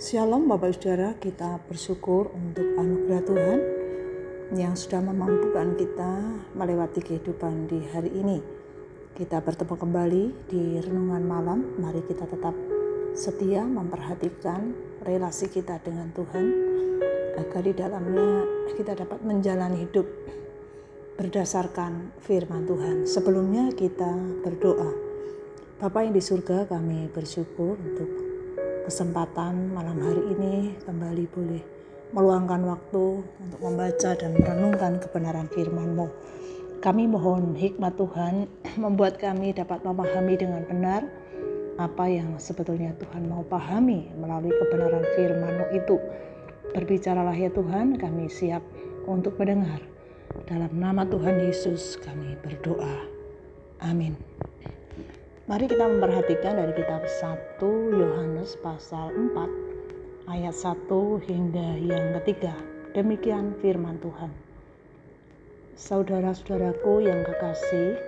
Shalom Bapak Saudara, kita bersyukur untuk anugerah Tuhan yang sudah memampukan kita melewati kehidupan di hari ini. Kita bertemu kembali di renungan malam, mari kita tetap setia memperhatikan relasi kita dengan Tuhan agar di dalamnya kita dapat menjalani hidup berdasarkan firman Tuhan. Sebelumnya kita berdoa. Bapak yang di surga kami bersyukur untuk kesempatan malam hari ini kembali boleh meluangkan waktu untuk membaca dan merenungkan kebenaran firman-Mu. Kami mohon hikmat Tuhan membuat kami dapat memahami dengan benar apa yang sebetulnya Tuhan mau pahami melalui kebenaran firman-Mu itu. Berbicaralah ya Tuhan, kami siap untuk mendengar. Dalam nama Tuhan Yesus kami berdoa. Amin. Mari kita memperhatikan dari kitab 1 Yohanes pasal 4 ayat 1 hingga yang ketiga. Demikian firman Tuhan. Saudara-saudaraku yang kekasih,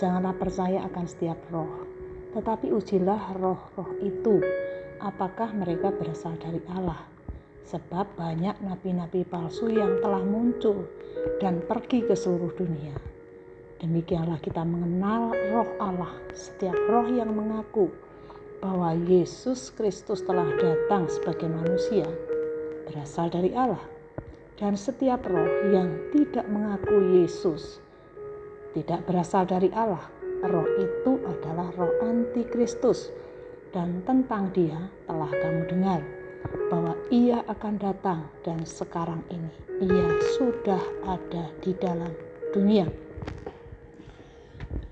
janganlah percaya akan setiap roh, tetapi ujilah roh-roh itu, apakah mereka berasal dari Allah. Sebab banyak nabi-nabi palsu yang telah muncul dan pergi ke seluruh dunia Demikianlah kita mengenal roh Allah. Setiap roh yang mengaku bahwa Yesus Kristus telah datang sebagai manusia berasal dari Allah. Dan setiap roh yang tidak mengaku Yesus tidak berasal dari Allah. Roh itu adalah roh antikristus dan tentang dia telah kamu dengar bahwa ia akan datang dan sekarang ini ia sudah ada di dalam dunia.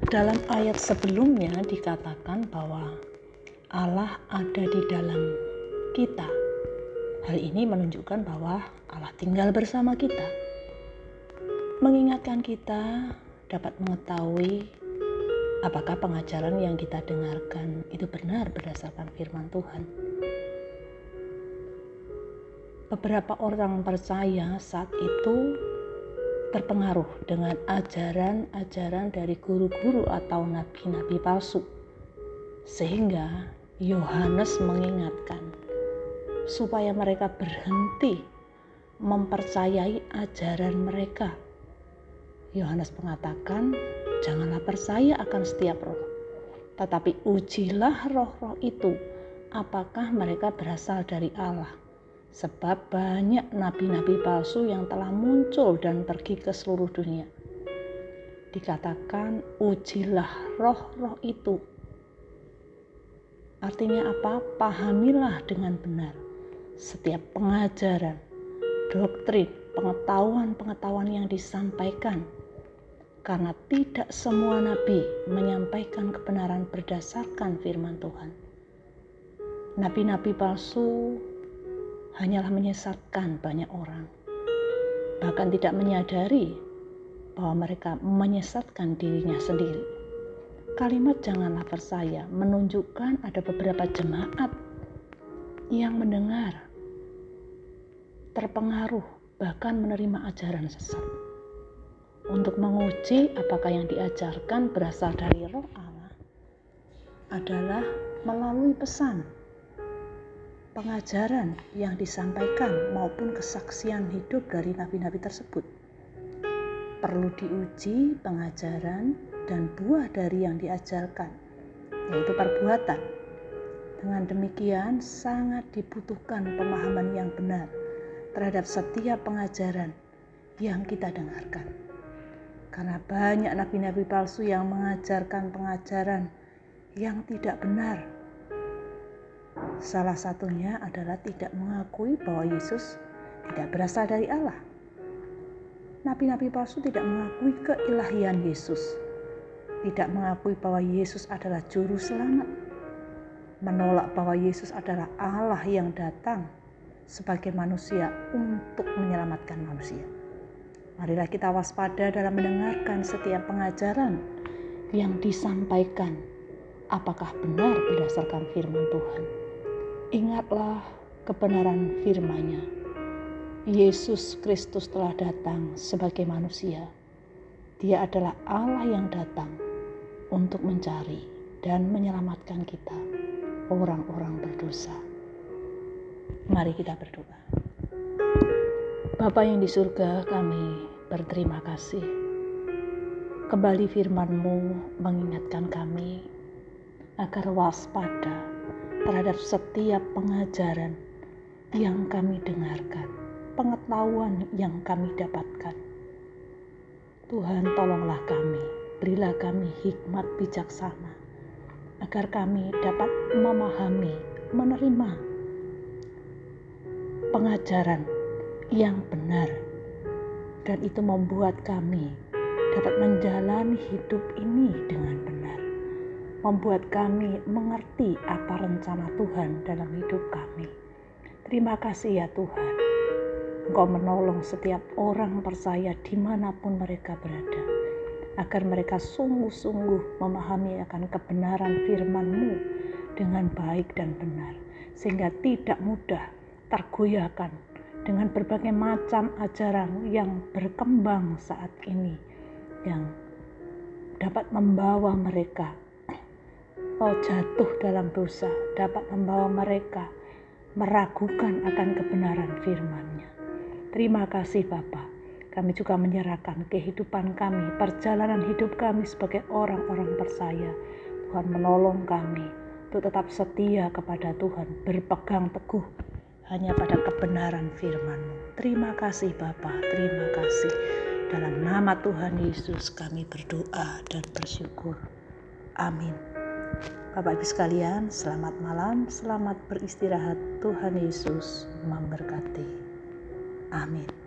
Dalam ayat sebelumnya dikatakan bahwa Allah ada di dalam kita. Hal ini menunjukkan bahwa Allah tinggal bersama kita. Mengingatkan kita dapat mengetahui apakah pengajaran yang kita dengarkan itu benar berdasarkan firman Tuhan. Beberapa orang percaya saat itu terpengaruh dengan ajaran-ajaran dari guru-guru atau nabi-nabi palsu. Sehingga Yohanes mengingatkan supaya mereka berhenti mempercayai ajaran mereka. Yohanes mengatakan, "Janganlah percaya akan setiap roh, tetapi ujilah roh-roh itu, apakah mereka berasal dari Allah." Sebab banyak nabi-nabi palsu yang telah muncul dan pergi ke seluruh dunia. Dikatakan ujilah roh-roh itu. Artinya apa? Pahamilah dengan benar setiap pengajaran, doktrin, pengetahuan-pengetahuan yang disampaikan. Karena tidak semua nabi menyampaikan kebenaran berdasarkan firman Tuhan. Nabi-nabi palsu hanyalah menyesatkan banyak orang, bahkan tidak menyadari bahwa mereka menyesatkan dirinya sendiri. Kalimat "janganlah percaya" menunjukkan ada beberapa jemaat yang mendengar, terpengaruh, bahkan menerima ajaran sesat. Untuk menguji apakah yang diajarkan berasal dari roh Allah adalah melalui pesan pengajaran yang disampaikan maupun kesaksian hidup dari nabi-nabi tersebut. Perlu diuji pengajaran dan buah dari yang diajarkan, yaitu perbuatan. Dengan demikian, sangat dibutuhkan pemahaman yang benar terhadap setiap pengajaran yang kita dengarkan. Karena banyak nabi-nabi palsu yang mengajarkan pengajaran yang tidak benar Salah satunya adalah tidak mengakui bahwa Yesus tidak berasal dari Allah. Nabi-nabi palsu tidak mengakui keilahian Yesus, tidak mengakui bahwa Yesus adalah juru selamat, menolak bahwa Yesus adalah Allah yang datang sebagai manusia untuk menyelamatkan manusia. Marilah kita waspada dalam mendengarkan setiap pengajaran yang disampaikan apakah benar berdasarkan firman Tuhan. Ingatlah kebenaran firman-Nya. Yesus Kristus telah datang sebagai manusia. Dia adalah Allah yang datang untuk mencari dan menyelamatkan kita, orang-orang berdosa. Mari kita berdoa. Bapa yang di surga, kami berterima kasih. Kembali firman-Mu mengingatkan kami agar waspada terhadap setiap pengajaran yang kami dengarkan, pengetahuan yang kami dapatkan. Tuhan tolonglah kami, berilah kami hikmat bijaksana, agar kami dapat memahami, menerima pengajaran yang benar dan itu membuat kami dapat menjalani hidup ini dengan benar membuat kami mengerti apa rencana Tuhan dalam hidup kami. Terima kasih ya Tuhan. Engkau menolong setiap orang percaya di mana pun mereka berada agar mereka sungguh-sungguh memahami akan kebenaran firman-Mu dengan baik dan benar sehingga tidak mudah tergoyahkan dengan berbagai macam ajaran yang berkembang saat ini yang dapat membawa mereka oh, jatuh dalam dosa, dapat membawa mereka meragukan akan kebenaran firman-Nya. Terima kasih Bapa. Kami juga menyerahkan kehidupan kami, perjalanan hidup kami sebagai orang-orang percaya. Tuhan menolong kami untuk tetap setia kepada Tuhan, berpegang teguh hanya pada kebenaran firman-Mu. Terima kasih Bapa, terima kasih. Dalam nama Tuhan Yesus kami berdoa dan bersyukur. Amin. Bapak Ibu sekalian, selamat malam, selamat beristirahat. Tuhan Yesus memberkati. Amin.